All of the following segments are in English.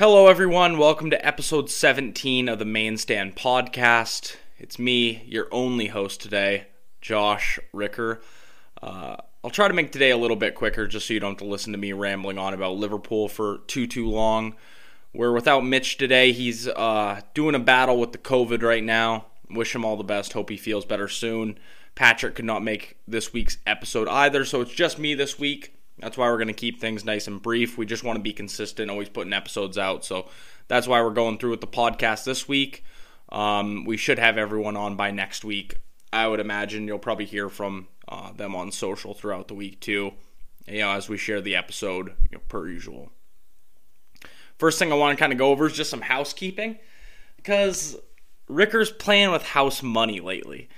Hello, everyone. Welcome to episode 17 of the Maine Stand podcast. It's me, your only host today, Josh Ricker. Uh, I'll try to make today a little bit quicker just so you don't have to listen to me rambling on about Liverpool for too, too long. We're without Mitch today. He's uh, doing a battle with the COVID right now. Wish him all the best. Hope he feels better soon. Patrick could not make this week's episode either, so it's just me this week. That's why we're going to keep things nice and brief. We just want to be consistent, always putting episodes out. So that's why we're going through with the podcast this week. Um, we should have everyone on by next week. I would imagine you'll probably hear from uh, them on social throughout the week too. You know, as we share the episode you know, per usual. First thing I want to kind of go over is just some housekeeping because Ricker's playing with house money lately.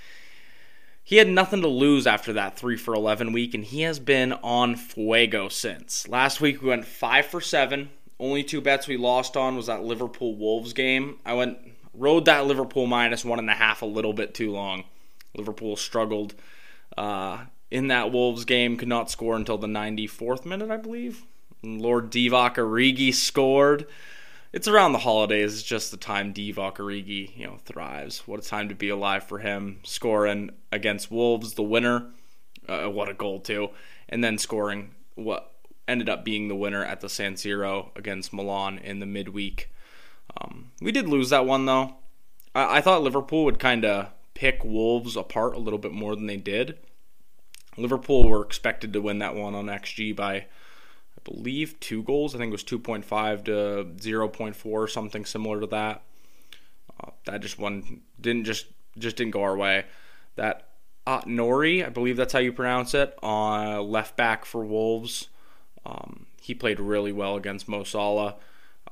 He had nothing to lose after that 3 for 11 week, and he has been on fuego since. Last week we went 5 for 7. Only two bets we lost on was that Liverpool Wolves game. I went rode that Liverpool minus one and a half a little bit too long. Liverpool struggled uh, in that Wolves game, could not score until the 94th minute, I believe. Lord Divock Origi scored. It's around the holidays. It's just the time Divock Origi, you know, thrives. What a time to be alive for him. Scoring against Wolves, the winner. Uh, what a goal too, and then scoring what ended up being the winner at the San Siro against Milan in the midweek. Um, we did lose that one though. I, I thought Liverpool would kind of pick Wolves apart a little bit more than they did. Liverpool were expected to win that one on XG by believe two goals. I think it was 2.5 to 0.4 or something similar to that. Uh, that just one didn't just just didn't go our way. That Nouri, I believe that's how you pronounce it, uh, left back for Wolves. Um, he played really well against Mo Salah.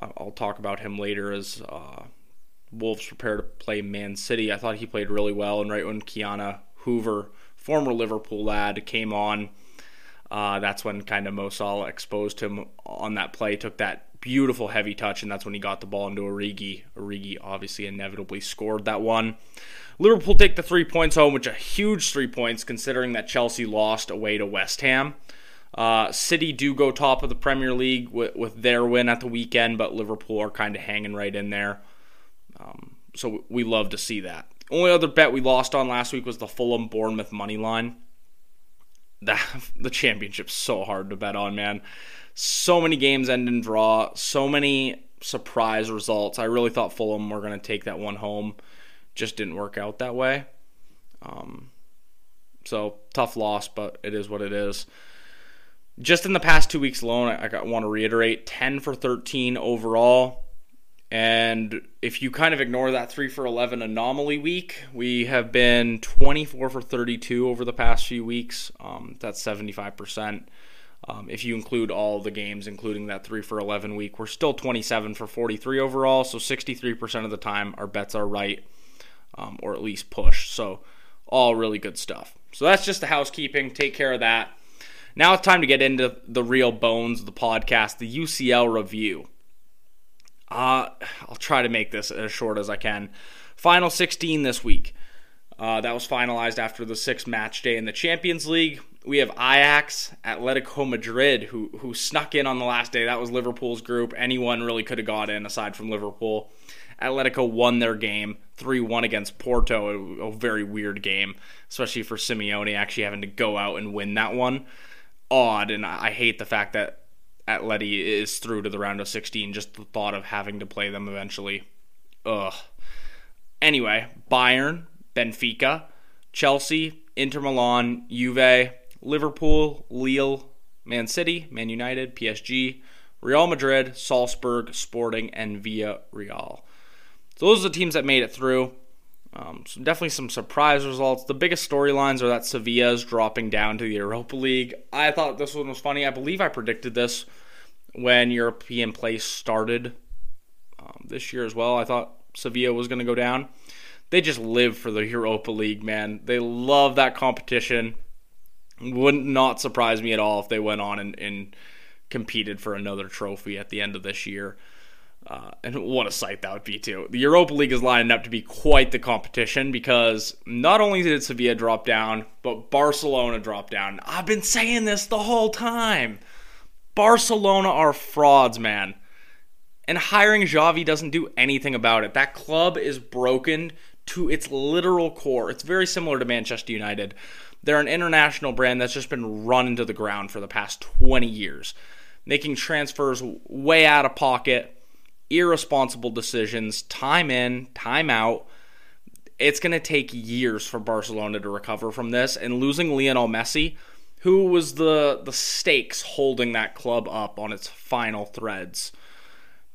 Uh, I'll talk about him later as uh, Wolves prepare to play Man City. I thought he played really well, and right when Ki-Jana Hoever, former Liverpool lad, came on uh, that's when kind of Mo Salah exposed him on that play, took that beautiful heavy touch, and that's when he got the ball into Origi. Origi obviously inevitably scored that one. Liverpool take the three points home, which are huge three points considering that Chelsea lost away to West Ham. Uh, City do go top of the Premier League with, with, their win at the weekend, but Liverpool are kind of hanging right in there. Um, so we love to see that. Only other bet we lost on last week was the Fulham Bournemouth money line that the championship's so hard to bet on, man. So many games end in draw, so many surprise results. I really thought Fulham were going to take that one home. Just didn't work out that way. Um, so tough loss, but it is what it is. Just in the past two weeks alone, I, I want to reiterate 10 for 13 overall. And if you kind of ignore that 3 for 11 anomaly week, we have been 24 for 32 over the past few weeks. Um, that's 75%. Um, if you include all the games, including that 3 for 11 week, we're still 27 for 43 overall. So 63% of the time, our bets are right um, or at least push. So, all really good stuff. So, that's just the housekeeping. Take care of that. Now it's time to get into the real bones of the podcast the UCL review. Uh, I'll try to make this as short as I can. Final 16 this week. Uh, that was finalized after the sixth match day in the Champions League. We have Ajax, Atletico Madrid, who who snuck in on the last day. That was Liverpool's group. Anyone really could have got in aside from Liverpool. Atletico won their game 3 1 against Porto, a, a, very weird game, especially for Simeone actually having to go out and win that one. Odd, and I, I hate the fact that Atleti is through to the round of 16. Just the thought of having to play them eventually. Ugh. Anyway, Bayern, Benfica, Chelsea, Inter Milan, Juve, Liverpool, Lille, Man City, Man United, PSG, Real Madrid, Salzburg, Sporting, and Villarreal. So those are the teams that made it through. Um, so definitely some surprise results. The biggest storylines are that Sevilla is dropping down to the Europa League. I thought this one was funny. I believe I predicted this when European play started um, this year as well. I thought Sevilla was going to go down. They just live for the Europa League, man. They love that competition. Wouldn't not surprise me at all if they went on and, and competed for another trophy at the end of this year. Uh, and what a sight that would be, too. The Europa League is lining up to be quite the competition because not only did Sevilla drop down, but Barcelona dropped down. I've been saying this the whole time. Barcelona are frauds, man. And hiring Xavi doesn't do anything about it. That club is broken to its literal core. It's very similar to Manchester United. They're an international brand that's just been run into the ground for the past 20 years, making transfers way out of pocket, irresponsible decisions, time in, time out. It's going to take years for Barcelona to recover from this, and losing Lionel Messi, who was the the stakes holding that club up on its final threads.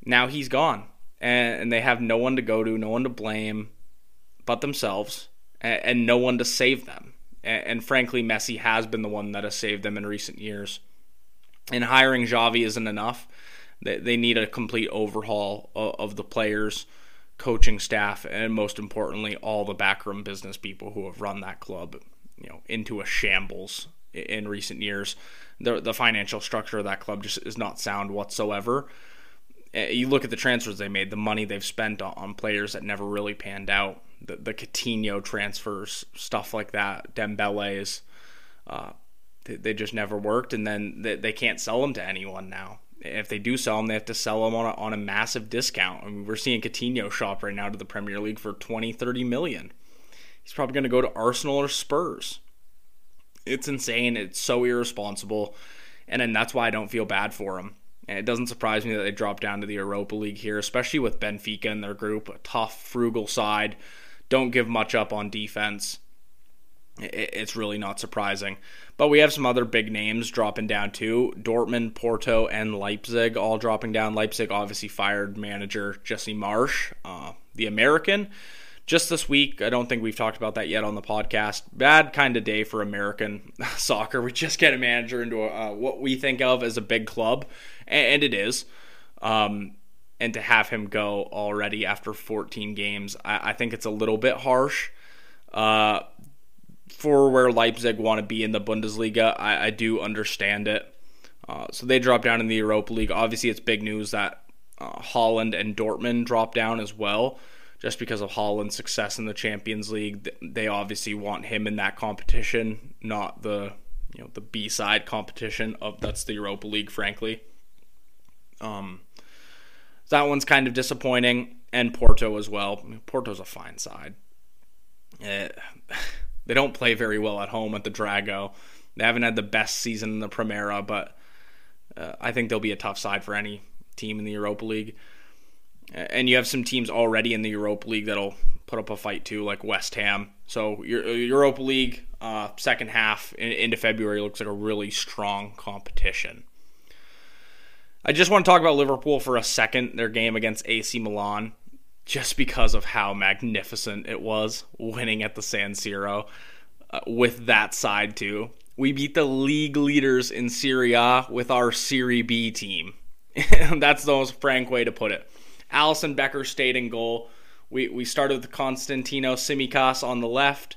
Now he's gone, and, and they have no one to go to, no one to blame but themselves, and, and no one to save them. And, and frankly, Messi has been the one that has saved them in recent years. And hiring Xavi isn't enough. They, they need a complete overhaul of, of the players, coaching staff, and most importantly, all the backroom business people who have run that club, you know, into a shambles in recent years. The the financial structure of that club just is not sound whatsoever. You look at the transfers they made, the money they've spent on players that never really panned out the, the Coutinho transfers, stuff like that, Dembele's, uh, they, they, just never worked, and then they, they can't sell them to anyone now. If they do sell them, they have to sell them on a, on a massive discount. I mean, we're seeing Coutinho shop right now to the Premier League for 20, 30 million. He's probably going to go to Arsenal or Spurs. It's insane. It's so irresponsible. And then that's why I don't feel bad for him. And it doesn't surprise me that they dropped down to the Europa League here, especially with Benfica in their group, a tough, frugal side don't give much up on defense. It's really not surprising. But we have some other big names dropping down too Dortmund, Porto, and Leipzig all dropping down. Leipzig obviously fired manager Jesse Marsh, uh, the American. Just this week, I don't think we've talked about that yet on the podcast. Bad kind of day for American soccer. We just get a manager into a, uh, what we think of as a big club, and, it is. Um, and to have him go already after 14 games, I, I think it's a little bit harsh. Uh, for where Leipzig want to be in the Bundesliga, I, I do understand it. Uh, so they drop down in the Europa League. Obviously, it's big news that uh, Haaland and Dortmund drop down as well, just because of Haaland's success in the Champions League. They obviously want him in that competition, not the you know the B side competition of that's the Europa League, frankly. Um, that one's kind of disappointing, and Porto as well. I mean, Porto's a fine side. Eh, they don't play very well at home at the Dragao. They haven't had the best season in the Primera, but uh, I think they'll be a tough side for any team in the Europa League. And you have some teams already in the Europa League that'll put up a fight too, like West Ham. So your Europa League uh, second half into February looks like a really strong competition. I just want to talk about Liverpool for a second, their game against AC Milan, just because of how magnificent it was winning at the San Siro uh, with that side, too. We beat the league leaders in Serie A with our Serie B team. That's the most frank way to put it. Alisson Becker stayed in goal. We, we started with Constantino Tsimikas on the left,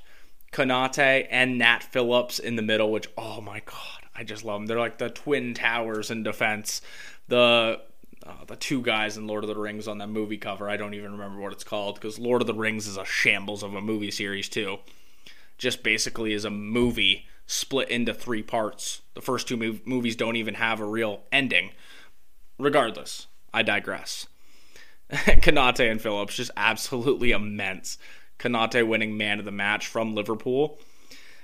Konate, and Nat Phillips in the middle, which, oh my God, I just love them. They're like the twin towers in defense the uh, the two guys in Lord of the Rings on that movie cover. I don't even remember what it's called because Lord of the Rings is a shambles of a movie series too. Just basically is a movie split into three parts. The first two mov- movies don't even have a real ending. Regardless, I digress. Konate and Phillips just absolutely immense. Konate winning man of the match from Liverpool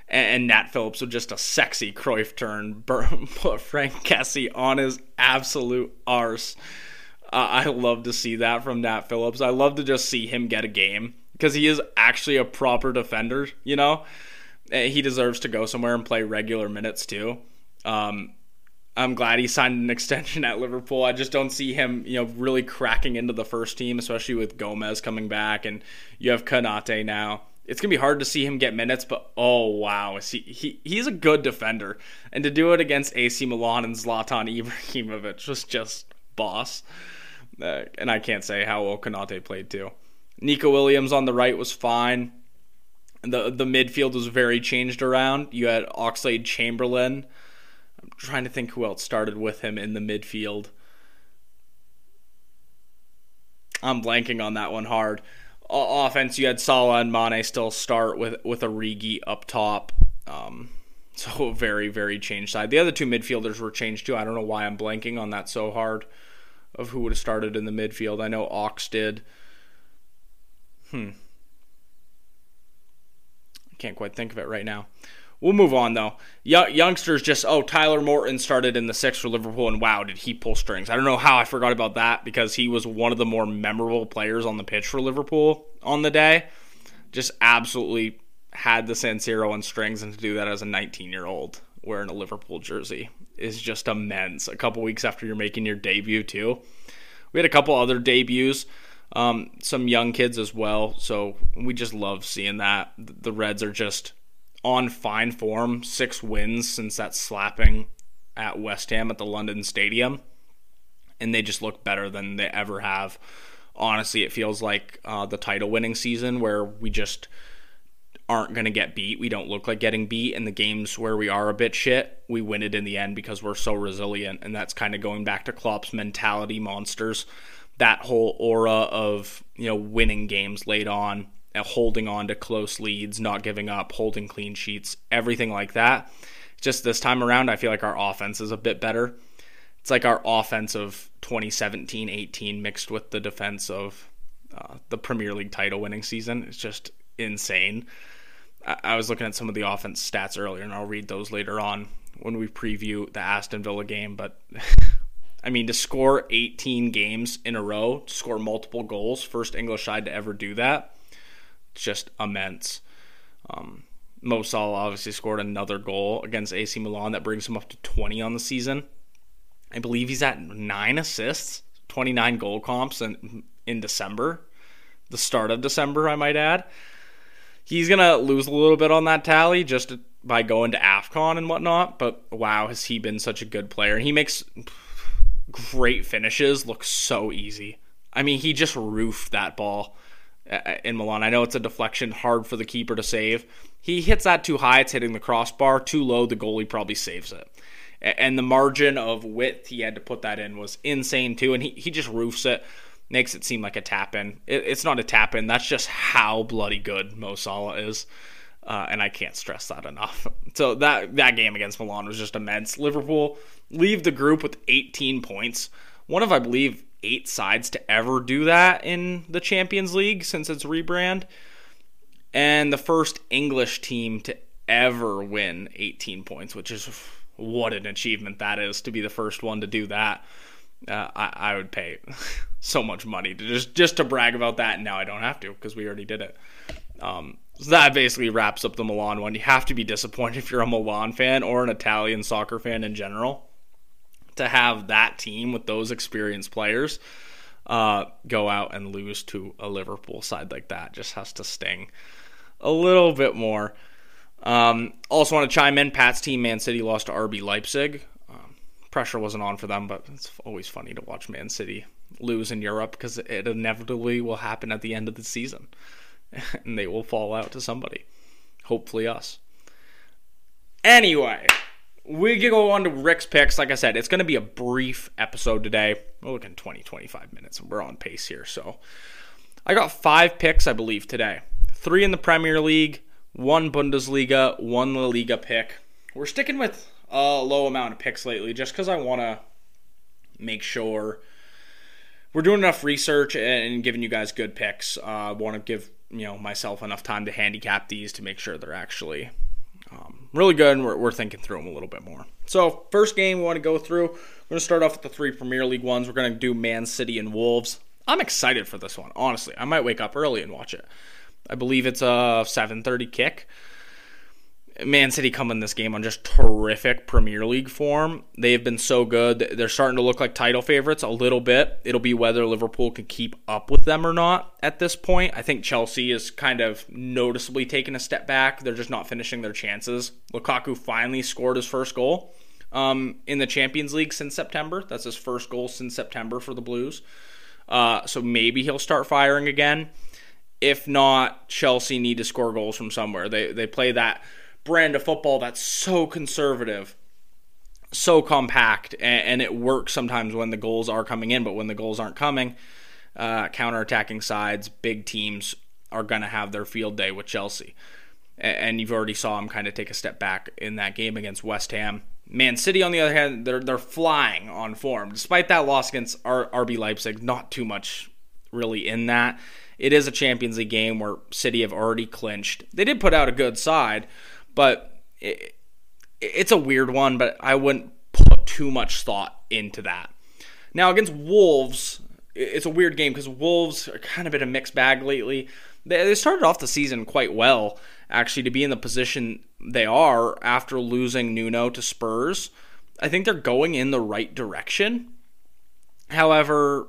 and, Nat Phillips with just a sexy Cruyff turn, put Franck Kessié on his absolute arse. Uh, I love to see that from Nat Phillips. I love to just see him get a game because he is actually a proper defender. You know, he deserves to go somewhere and play regular minutes too. Um, I'm glad he signed an extension at Liverpool. I just don't see him, you know, really cracking into the first team, especially with Gomez coming back and you have Konate now it's gonna be hard to see him get minutes, but oh wow, he, he he's a good defender, and to do it against AC Milan and Zlatan Ibrahimovic was just boss. Uh, and I can't say how well Konate played too. Neco Williams on the right was fine. The the midfield was very changed around. You had Oxlade Chamberlain. Trying to think who else started with him in the midfield. I'm blanking on that one hard offense, you had Salah and Mane still start with with a Origi up top. Um, so very very changed side. The other two midfielders were changed too. I don't know why I'm blanking on that so hard. of who would have started in the midfield. I know Ox did. Hmm. I can't quite think of it right now. We'll move on though. youngsters just oh Tyler Morton started in the six for Liverpool and wow did he pull strings? I don't know how I forgot about that because he was one of the more memorable players on the pitch for Liverpool on the day. Just absolutely had the San Siro on strings and to do that as a 19 year old wearing a Liverpool jersey is just immense. A couple weeks after you're making your debut too. We had a couple other debuts. Um, some young kids as well. So we just love seeing that. The Reds are just on fine form, six wins since that slapping at West Ham at the London Stadium, and they just look better than they ever have. Honestly, it feels like uh, the title winning season where we just aren't going to get beat. We don't look like getting beat. In the games where we are a bit shit, we win it in the end because we're so resilient. And that's kind of going back to Klopp's mentality monsters. That whole aura of, you know, winning games late on holding on to close leads, not giving up, holding clean sheets, everything like that. Just this time around, I feel like our offense is a bit better. It's like our offense of 2017 18 mixed with the defense of uh, the Premier League title winning season. It's just insane. I-, I was looking at some of the offense stats earlier, and I'll read those later on when we preview the Aston Villa game. But I mean, to score 18 games in a row, score multiple goals, first English side to ever do that just immense. Um, Mo Salah obviously scored another goal against AC Milan that brings him up to 20 on the season. I believe he's at nine assists, 29 goal comps in, in December, the start of December, I might add. He's going to lose a little bit on that tally just by going to AFCON and whatnot, but wow, has he been such a good player. And he makes great finishes look so easy. I mean, he just roofed that ball in Milan. I know it's a deflection, hard for the keeper to save. He hits that too high, it's hitting the crossbar. Too low, the goalie probably saves it. And the margin of width he had to put that in was insane too. And he, he just roofs it, makes it seem like a tap in. It, it's not a tap in. That's just how bloody good Mo Salah is. Uh, and I can't stress that enough. So that that game against Milan was just immense. Liverpool leave the group with 18 points. One of I believe eight sides to ever do that in the Champions League since its rebrand. And the first English team to ever win 18 points, which is what an achievement that is to be the first one to do that. Uh, I, I would pay so much money to just just to brag about that. And now I don't have to because we already did it. Um, so that basically wraps up the Milan one. You have to be disappointed if you're a Milan fan or an Italian soccer fan in general to have that team with those experienced players uh, go out and lose to a Liverpool side like that just has to sting a little bit more. Um, also, want to chime in Pat's team, Man City, lost to RB Leipzig. Um, pressure wasn't on for them, but it's always funny to watch Man City lose in Europe because it inevitably will happen at the end of the season and they will fall out to somebody. Hopefully, us. Anyway we can go on to Rick's picks. Like I said, it's going to be a brief episode today. We're looking 20, 25 minutes, and we're on pace here. So I got five picks, I believe, today. Three in the Premier League, one Bundesliga, one La Liga pick. We're sticking with a low amount of picks lately just because I want to make sure we're doing enough research and giving you guys good picks. Uh, I want to give you know myself enough time to handicap these to make sure they're actually um, really good, and we're, we're thinking through them a little bit more. So, first game we want to go through, we're going to start off with the three Premier League ones. We're going to do Man City and Wolves. I'm excited for this one, honestly. I might wake up early and watch it. I believe it's a 7:30 kick. Man City come in this game on just terrific Premier League form. They have been so good. They're starting to look like title favorites a little bit. It'll be whether Liverpool can keep up with them or not at this point. I think Chelsea is kind of noticeably taking a step back. They're just not finishing their chances. Lukaku finally scored his first goal um, in the Champions League since September. That's his first goal since September for the Blues. Uh, so maybe he'll start firing again. If not, Chelsea need to score goals from somewhere. They they play that brand of football that's so conservative, so compact, and, and it works sometimes when the goals are coming in, but when the goals aren't coming, uh, counterattacking sides, big teams are going to have their field day with Chelsea. And you've already saw them kind of take a step back in that game against West Ham. Man City, on the other hand, they're they're flying on form. Despite that loss against RB Leipzig, not too much really in that. It is a Champions League game where City have already clinched. They did put out a good side, but it, it's a weird one. But I wouldn't put too much thought into that. Now against Wolves, it's a weird game because Wolves are kind of in a mixed bag lately. They started off the season quite well, actually, to be in the position they are after losing Nuno to Spurs. I think they're going in the right direction. However,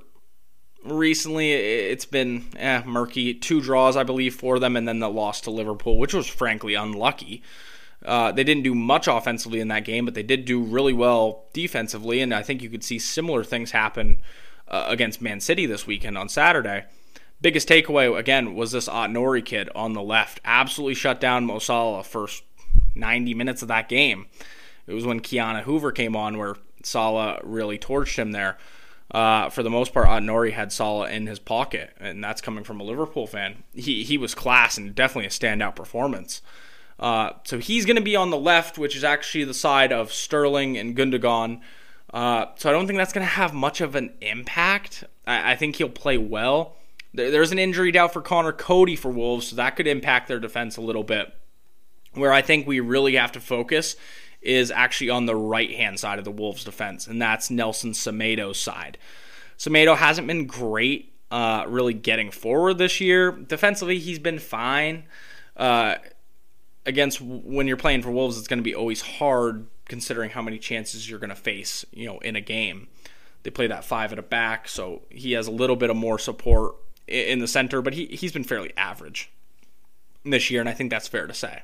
recently it's been eh, murky. Two draws, I believe, for them, and then the loss to Liverpool, which was frankly unlucky. Uh, they didn't do much offensively in that game, but they did do really well defensively, and I think you could see similar things happen uh, against Man City this weekend on Saturday. Biggest takeaway again was this Nouri kid on the left. Absolutely shut down Mo Salah first 90 minutes of that game. It was when Ki-Jana Hoever came on where Salah really torched him there. Uh, for the most part, Nouri had Salah in his pocket, and that's coming from a Liverpool fan. He he was class and definitely a standout performance. Uh, so he's going to be on the left, which is actually the side of Sterling and Gundogan. Uh, so I don't think that's going to have much of an impact. I, I think he'll play well. There, there's an injury doubt for Conor Coady for Wolves, so that could impact their defense a little bit. Where I think we really have to focus is actually on the right hand side of the Wolves defense, and that's Nelson Semedo's side. Semedo hasn't been great uh, really getting forward this year. Defensively, he's been fine. Uh, against when you're playing for Wolves, it's going to be always hard considering how many chances you're going to face, you know, in a game. They play that five at a back, so he has a little bit of more support in the center, but he he's been fairly average this year, and I think that's fair to say.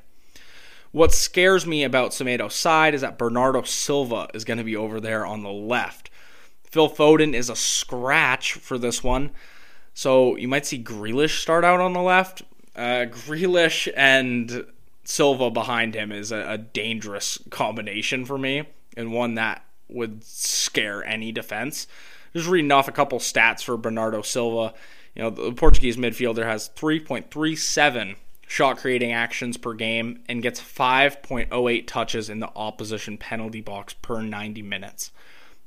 What scares me about Semedo's side is that Bernardo Silva is going to be over there on the left. Phil Foden is a scratch for this one, so you might see Grealish start out on the left. Uh, Grealish and Silva behind him is a, a dangerous combination for me, and one that would scare any defense. Just reading off a couple stats for Bernardo Silva. You know, the Portuguese midfielder has 3.37 shot creating actions per game and gets 5.08 touches in the opposition penalty box per 90 minutes.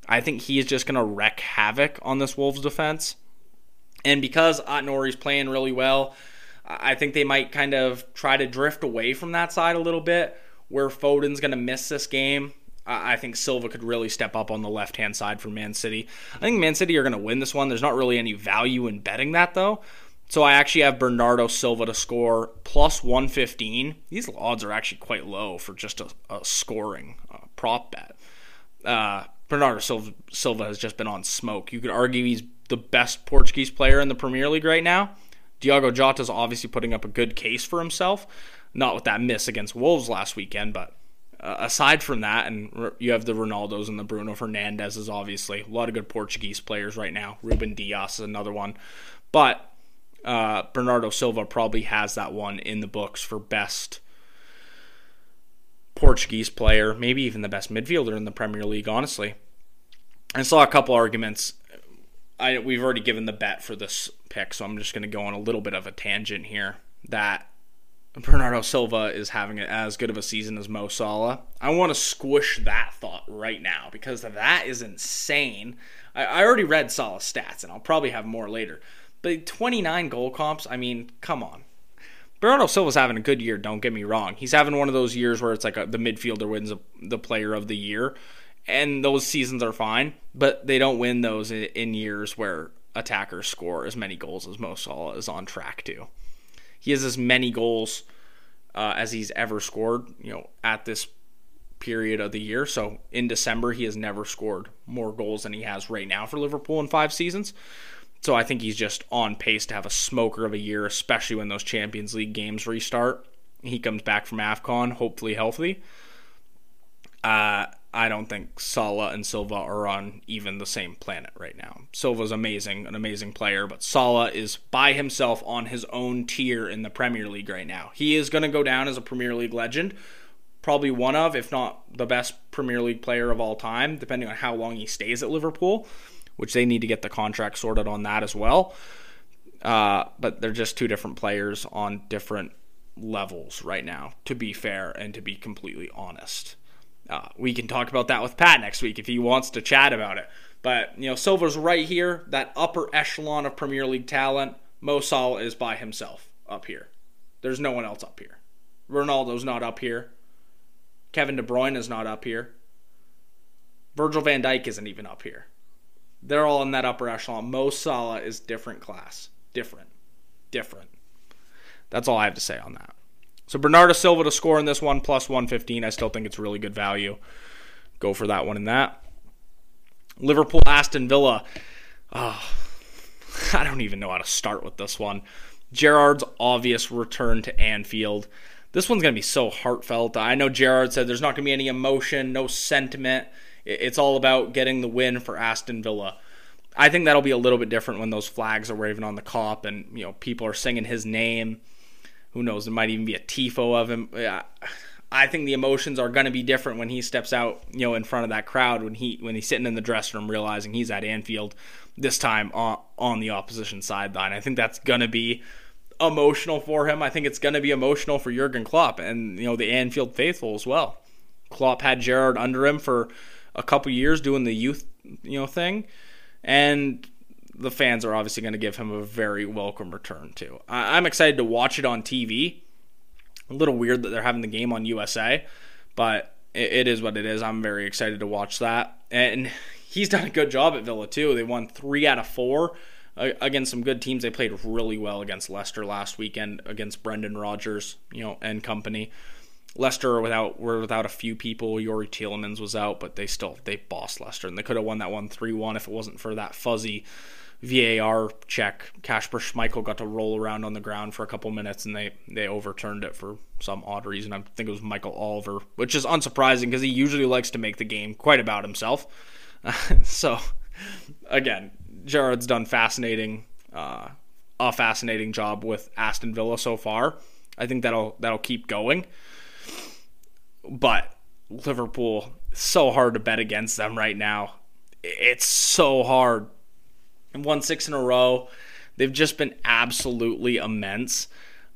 I think he is just going to wreak havoc on this Wolves defense. And because Aït-Nouri's playing really well, I think they might kind of try to drift away from that side a little bit, where Foden's going to miss this game. I think Silva could really step up on the left hand side for Man City. I think Man City are going to win this one. There's not really any value in betting that, though. So I actually have Bernardo Silva to score plus 115. These odds are actually quite low for just a, a scoring uh, prop bet. Uh, Bernardo Silva, Silva has just been on smoke. You could argue he's the best Portuguese player in the Premier League right now. Diogo Jota is obviously putting up a good case for himself, not with that miss against Wolves last weekend, but uh, aside from that, and you have the Ronaldos and the Bruno Fernandezes, obviously a lot of good Portuguese players right now. Ruben Dias is another one, but uh, Bernardo Silva probably has that one in the books for best Portuguese player, maybe even the best midfielder in the Premier League. Honestly, I saw a couple arguments I we've already given the bet for this pick, so I'm just going to go on a little bit of a tangent here. That Bernardo Silva is having as good of a season as Mo Salah. I want to squish that thought right now because that is insane. I, I already read Salah's stats, and I'll probably have more later. But 29 goal comps, I mean, come on. Bernardo Silva's having a good year, don't get me wrong. He's having one of those years where it's like a, the midfielder wins a, the player of the year and those seasons are fine, but they don't win those in years where attackers score as many goals as Mo Salah is on track to. He has as many goals uh, as he's ever scored, you know, at this period of the year. So in December, he has never scored more goals than he has right now for Liverpool in five seasons. So I think he's just on pace to have a smoker of a year, especially when those Champions League games restart. He comes back from AFCON, hopefully healthy. Uh, I don't think Salah and Silva are on even the same planet right now. Silva's amazing, an amazing player, but Salah is by himself on his own tier in the Premier League right now. He is going to go down as a Premier League legend, probably one of, if not the best Premier League player of all time, depending on how long he stays at Liverpool, which they need to get the contract sorted on that as well. Uh, but they're just two different players on different levels right now, to be fair and to be completely honest. Uh, we can talk about that with Pat next week if he wants to chat about it. But you know, Silva's right here, that upper echelon of Premier League talent. Mo Salah is by himself up here. There's no one else up here. Ronaldo's not up here. Kevin De Bruyne is not up here. Virgil van Dijk isn't even up here. They're all in that upper echelon. Mo Salah is different class. Different. Different. That's all I have to say on that. So Bernardo Silva to score in this one plus 115. I still think it's really good value. Go for that one in that. Liverpool Aston Villa. Oh, I don't even know how to start with this one. Gerrard's obvious return to Anfield. This one's going to be so heartfelt. I know Gerrard said there's not going to be any emotion, no sentiment. It's all about getting the win for Aston Villa. I think that'll be a little bit different when those flags are waving on the Kop and you know people are singing his name. Who knows? There might even be a tifo of him. I think the emotions are going to be different when he steps out, you know, in front of that crowd when he when he's sitting in the dressing room realizing he's at Anfield this time on, on the opposition sideline. I think that's going to be emotional for him. I think it's going to be emotional for Jurgen Klopp and you know the Anfield faithful as well. Klopp had Gerrard under him for a couple years doing the youth, you know, thing, and the fans are obviously going to give him a very welcome return too. I- I'm excited to watch it on TV. A little weird that they're having the game on USA, but it, it is what it is. I'm very excited to watch that, and he's done a good job at Villa too. They won three out of four against some good teams. They played really well against Leicester last weekend against Brendan Rodgers, you know, and company. Leicester without were without a few people. Youri Tielemans was out, but they still they bossed Leicester, and they could have won that one three one if it wasn't for that fuzzy VAR check. Kasper Schmeichel got to roll around on the ground for a couple minutes, and they they overturned it for some odd reason. I think it was Michael Oliver, which is unsurprising because he usually likes to make the game quite about himself. so again, Gerrard's done fascinating, uh, a fascinating job with Aston Villa so far. I think that'll that'll keep going but Liverpool so hard to bet against them right now. It's so hard. And won six in a row. They've just been absolutely immense.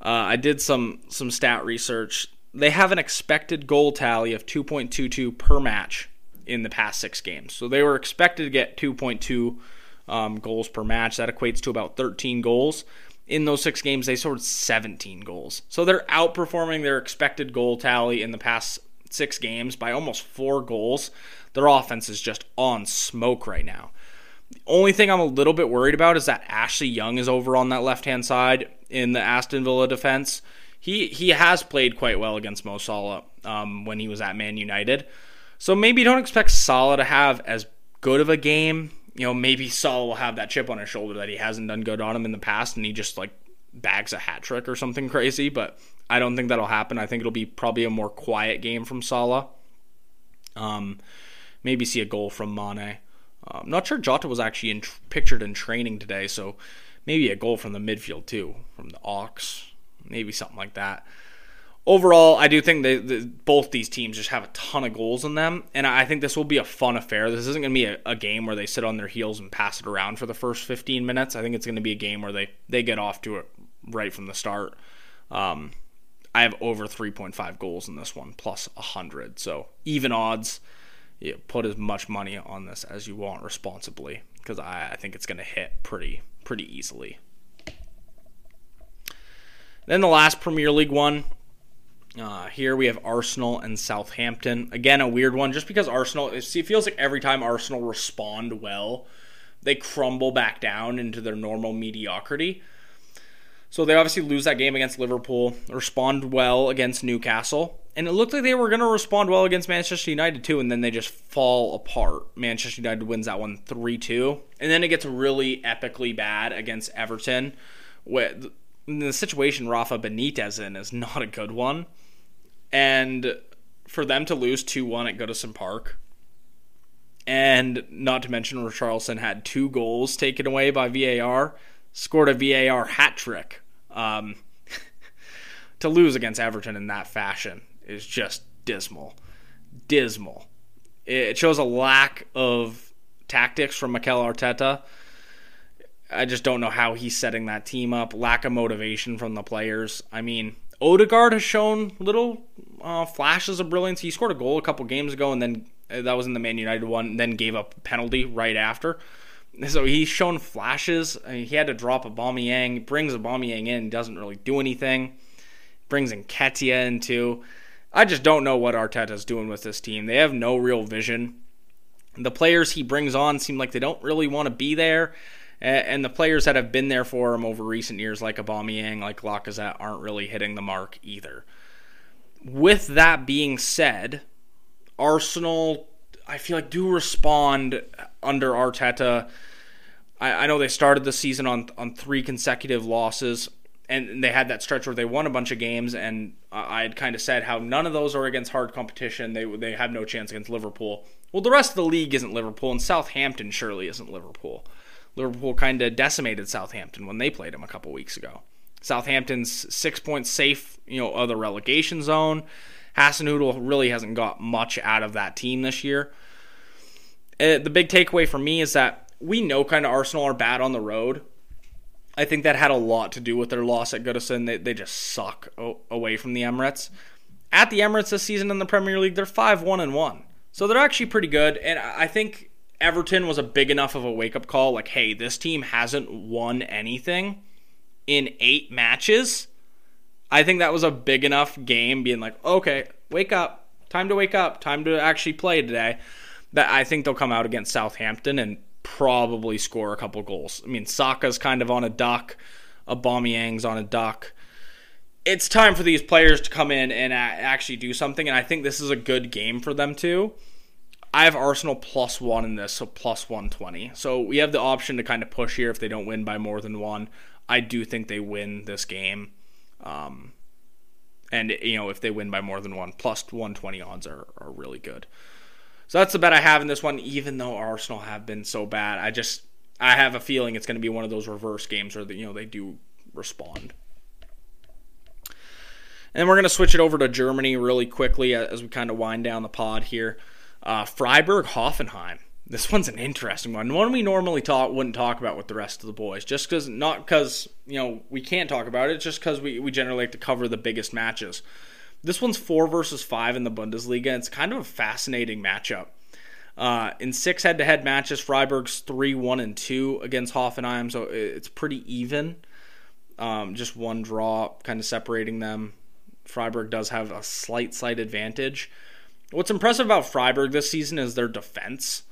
Uh, I did some some stat research. They have an expected goal tally of 2.22 per match in the past six games. So they were expected to get 2.2 um, goals per match. That equates to about 13 goals. In those six games, they scored 17 goals. So they're outperforming their expected goal tally in the past six games by almost four goals. Their offense is just on smoke right now. The only thing I'm a little bit worried about is that Ashley Young is over on that left hand side in the Aston Villa defense. He he has played quite well against Mo Salah um, when he was at Man United. So maybe don't expect Salah to have as good of a game you know, maybe Salah will have that chip on his shoulder that he hasn't done good on him in the past, and he just like bags a hat trick or something crazy. But I don't think that'll happen. I think it'll be probably a more quiet game from Salah. Um, maybe see a goal from Mane. I'm um, not sure Jota was actually in, pictured in training today, so maybe a goal from the midfield too, from the Ox, maybe something like that overall, I do think that both these teams just have a ton of goals in them, and I think this will be a fun affair. This isn't going to be a, a, game where they sit on their heels and pass it around for the first 15 minutes. I think it's going to be a game where they they get off to it right from the start. Um, I have over 3.5 goals in this one, plus 100. So even odds. You put as much money on this as you want responsibly, because I, I think it's going to hit pretty pretty easily. Then the last Premier League one, uh, here we have Arsenal and Southampton. Again, a weird one, just because Arsenal. See it feels like every time Arsenal respond well, they crumble back down into their normal mediocrity. So they obviously lose that game against Liverpool, respond well against Newcastle, and it looked like they were going to respond well against Manchester United too, and then they just fall apart. Manchester United wins that one 3 2. And then it gets really epically bad against Everton. With the situation Rafa Benitez in is not a good one. And for them to lose 2 1 at Goodison Park, and not to mention Richarlison had two goals taken away by VAR, scored a VAR hat trick. Um, to lose against Everton in that fashion is just dismal. Dismal. It shows a lack of tactics from Mikel Arteta. I just don't know how he's setting that team up. Lack of motivation from the players. I mean, Odegaard has shown little uh, flashes of brilliance. He scored a goal a couple games ago, and then uh, that was in the Man United one, then gave up a penalty right after. So he's shown flashes. I mean, he had to drop Aubameyang, brings Aubameyang in, doesn't really do anything. Brings in Nketiah in too. I just don't know what Arteta's doing with this team. They have no real vision. The players he brings on seem like they don't really want to be there. And the players that have been there for him over recent years, like Aubameyang, like Lacazette, aren't really hitting the mark either. With that being said, Arsenal, I feel like do respond under Arteta. I, I know they started the season on on three consecutive losses, and they had that stretch where they won a bunch of games, and I had kind of said how none of those are against hard competition. They they have no chance against Liverpool. Well, the rest of the league isn't Liverpool, and Southampton surely isn't Liverpool. Liverpool kind of decimated Southampton when they played them a couple weeks ago. Southampton's six points safe, you know, of the relegation zone. Hasenhüttl really hasn't got much out of that team this year. Uh, the big takeaway for me is that we know kind of Arsenal are bad on the road. I think that had a lot to do with their loss at Goodison. They, they just suck o- away from the Emirates. At the Emirates this season in the Premier League, they're 5 1 and 1. So they're actually pretty good. And I think Everton was a big enough of a wake up call like, hey, this team hasn't won anything in eight matches. I think that was a big enough game being like, okay, wake up. Time to wake up. Time to actually play today. That I think they'll come out against Southampton and probably score a couple goals. I mean, Saka's kind of on a duck. Aubameyang's on a duck. It's time for these players to come in and actually do something, and I think this is a good game for them too. I have Arsenal plus one in this, so plus 120. So we have the option to kind of push here if they don't win by more than one. I do think they win this game. Um, and, you know, if they win by more than one, plus 120 odds are, are really good. So that's the bet I have in this one, even though Arsenal have been so bad. I just, I have a feeling it's going to be one of those reverse games where, the, you know, they do respond. And we're going to switch it over to Germany really quickly as we kind of wind down the pod here. Uh, Freiburg Hoffenheim. This one's an interesting one. One we normally talk wouldn't talk about with the rest of the boys, just because not because you know we can't talk about it, just because we we generally like to cover the biggest matches. This one's four versus five in the Bundesliga. And It's kind of a fascinating matchup. Uh, in six head-to-head matches, Freiburg's three, one, and two against Hoffenheim, so it's pretty even. Um, just one draw, kind of separating them. Freiburg does have a slight, slight advantage. What's impressive about Freiburg this season is their defense,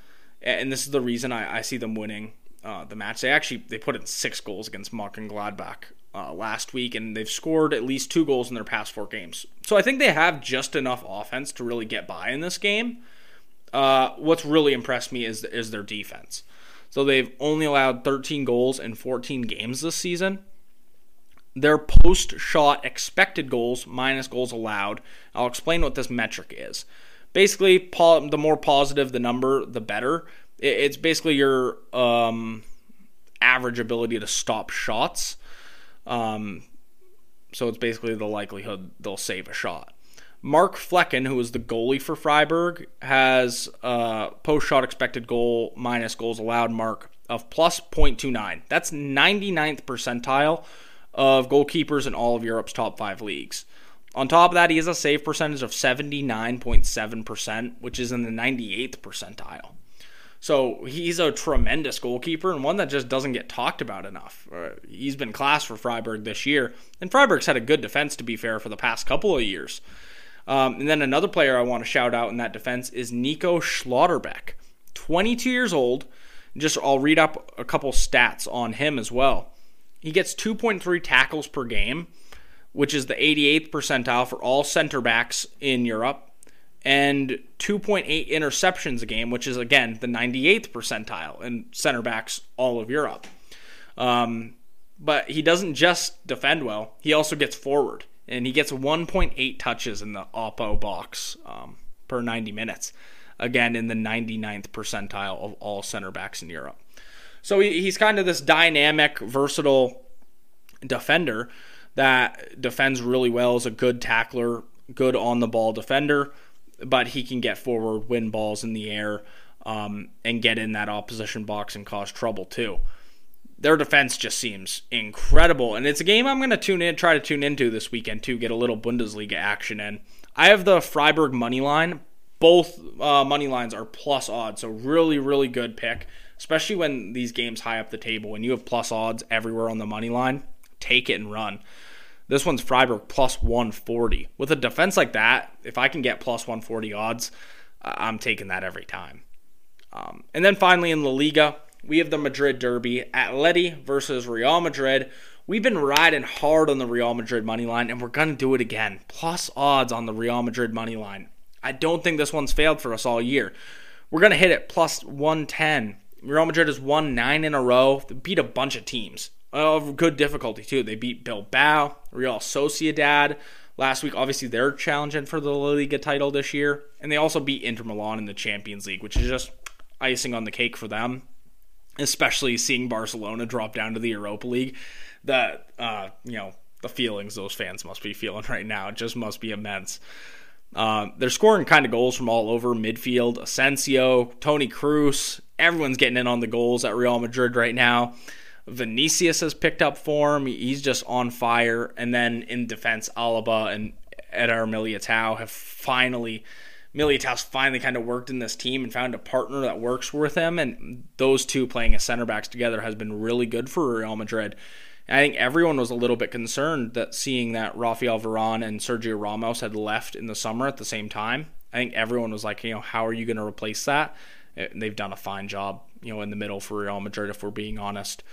and this is the reason I, I see them winning uh, the match. They actually they put in six goals against Mönchengladbach uh, last week, and they've scored at least two goals in their past four games. So I think they have just enough offense to really get by in this game. Uh, what's really impressed me is is their defense. So they've only allowed 13 goals in 14 games this season. Their post shot expected goals minus goals allowed. I'll explain what this metric is basically the more positive the number, the better. It's basically your um, average ability to stop shots. Um, so it's basically the likelihood they'll save a shot. Mark Flekken, who is the goalie for Freiburg, has a post shot expected goal minus goals allowed mark of plus 0.29. That's 99th percentile of goalkeepers in all of Europe's top five leagues. On top of that, he has a save percentage of 79.7%, which is in the 98th percentile. So he's a tremendous goalkeeper and one that just doesn't get talked about enough. Uh, he's been class for Freiburg this year, and Freiburg's had a good defense, to be fair, for the past couple of years. Um, and then another player I want to shout out in that defense is Nico Schlotterbeck, 22 years old. Just I'll read up a couple stats on him as well. He gets 2.3 tackles per game which is the 88th percentile for all center backs in Europe, and 2.8 interceptions a game, which is again the 98th percentile in center backs all of Europe. Um, but he doesn't just defend well; he also gets forward, and he gets 1.8 touches in the Oppo box um, per 90 minutes. Again, in the 99th percentile of all center backs in Europe. So he, he's kind of this dynamic, versatile defender that defends really well, is a good tackler, good on the ball defender, but he can get forward, win balls in the air, um, and get in that opposition box and cause trouble too. Their defense just seems incredible, and it's a game I'm going to tune in, try to tune into this weekend too, get a little Bundesliga action in. I have the Freiburg money line. Both uh, money lines are plus odds, so really, really good pick, especially when these games high up the table. When you have plus odds everywhere on the money line, take it and run. This one's Freiburg plus 140. With a defense like that, if I can get plus 140 odds, I'm taking that every time. Um, and then finally in La Liga, we have the Madrid Derby, Atleti versus Real Madrid. We've been riding hard on the Real Madrid money line, and we're going to do it again. Plus odds on the Real Madrid money line. I don't think this one's failed for us all year. We're going to hit it plus 110. Real Madrid has won nine in a row. Beat a bunch of teams of good difficulty, too. They beat Bilbao, Real Sociedad last week. Obviously, they're challenging for the La Liga title this year. And they also beat Inter Milan in the Champions League, which is just icing on the cake for them especially seeing Barcelona drop down to the Europa League. That uh, you know the feelings those fans must be feeling right now. It just must be immense. Uh, they're scoring kind of goals from all over midfield. Asensio, Toni Kroos, everyone's getting in on the goals at Real Madrid right now. Vinicius has picked up form. He's just on fire. And then in defense, Alaba and Eder Militao have finally Militao's finally kind of worked in this team and found a partner that works with him, and those two playing as center backs together has been really good for Real Madrid. I think everyone was a little bit concerned that seeing that Rafael Varane and Sergio Ramos had left in the summer at the same time. I think everyone was like, you know, how are you going to replace that? They've done a fine job, you know, in the middle for Real Madrid, if we're being honest.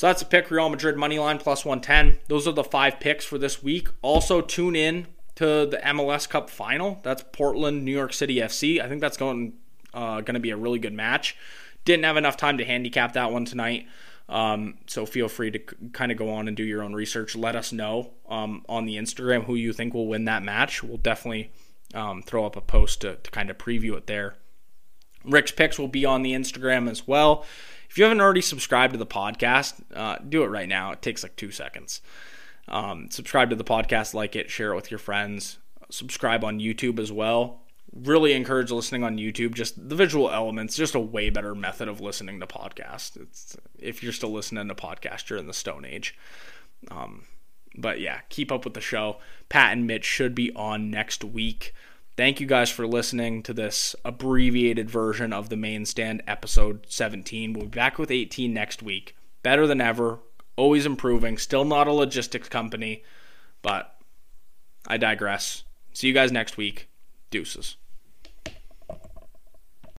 So that's a pick Real Madrid money line plus 110. Those are the five picks for this week. Also, tune in to the MLS Cup final. That's Portland, New York City FC. I think that's going uh, going to be a really good match. Didn't have enough time to handicap that one tonight. Um, so feel free to c- kind of go on and do your own research. Let us know um, on the Instagram who you think will win that match. We'll definitely um, throw up a post to, to kind of preview it there. Rick's picks will be on the Instagram as well. If you haven't already subscribed to the podcast, uh, do it right now. It takes like two seconds. Um, subscribe to the podcast, like it, share it with your friends. Subscribe on YouTube as well. Really encourage listening on YouTube. Just the visual elements, just a way better method of listening to podcasts. It's, if you're still listening to podcasts, you're in the Stone Age. Um, but yeah, keep up with the show. Pat and Mitch should be on next week. Thank you guys for listening to this abbreviated version of the Maine Stand episode 17. We'll be back with 18 next week. Better than ever always improving. Still not a logistics company, but I digress. See you guys next week. Deuces.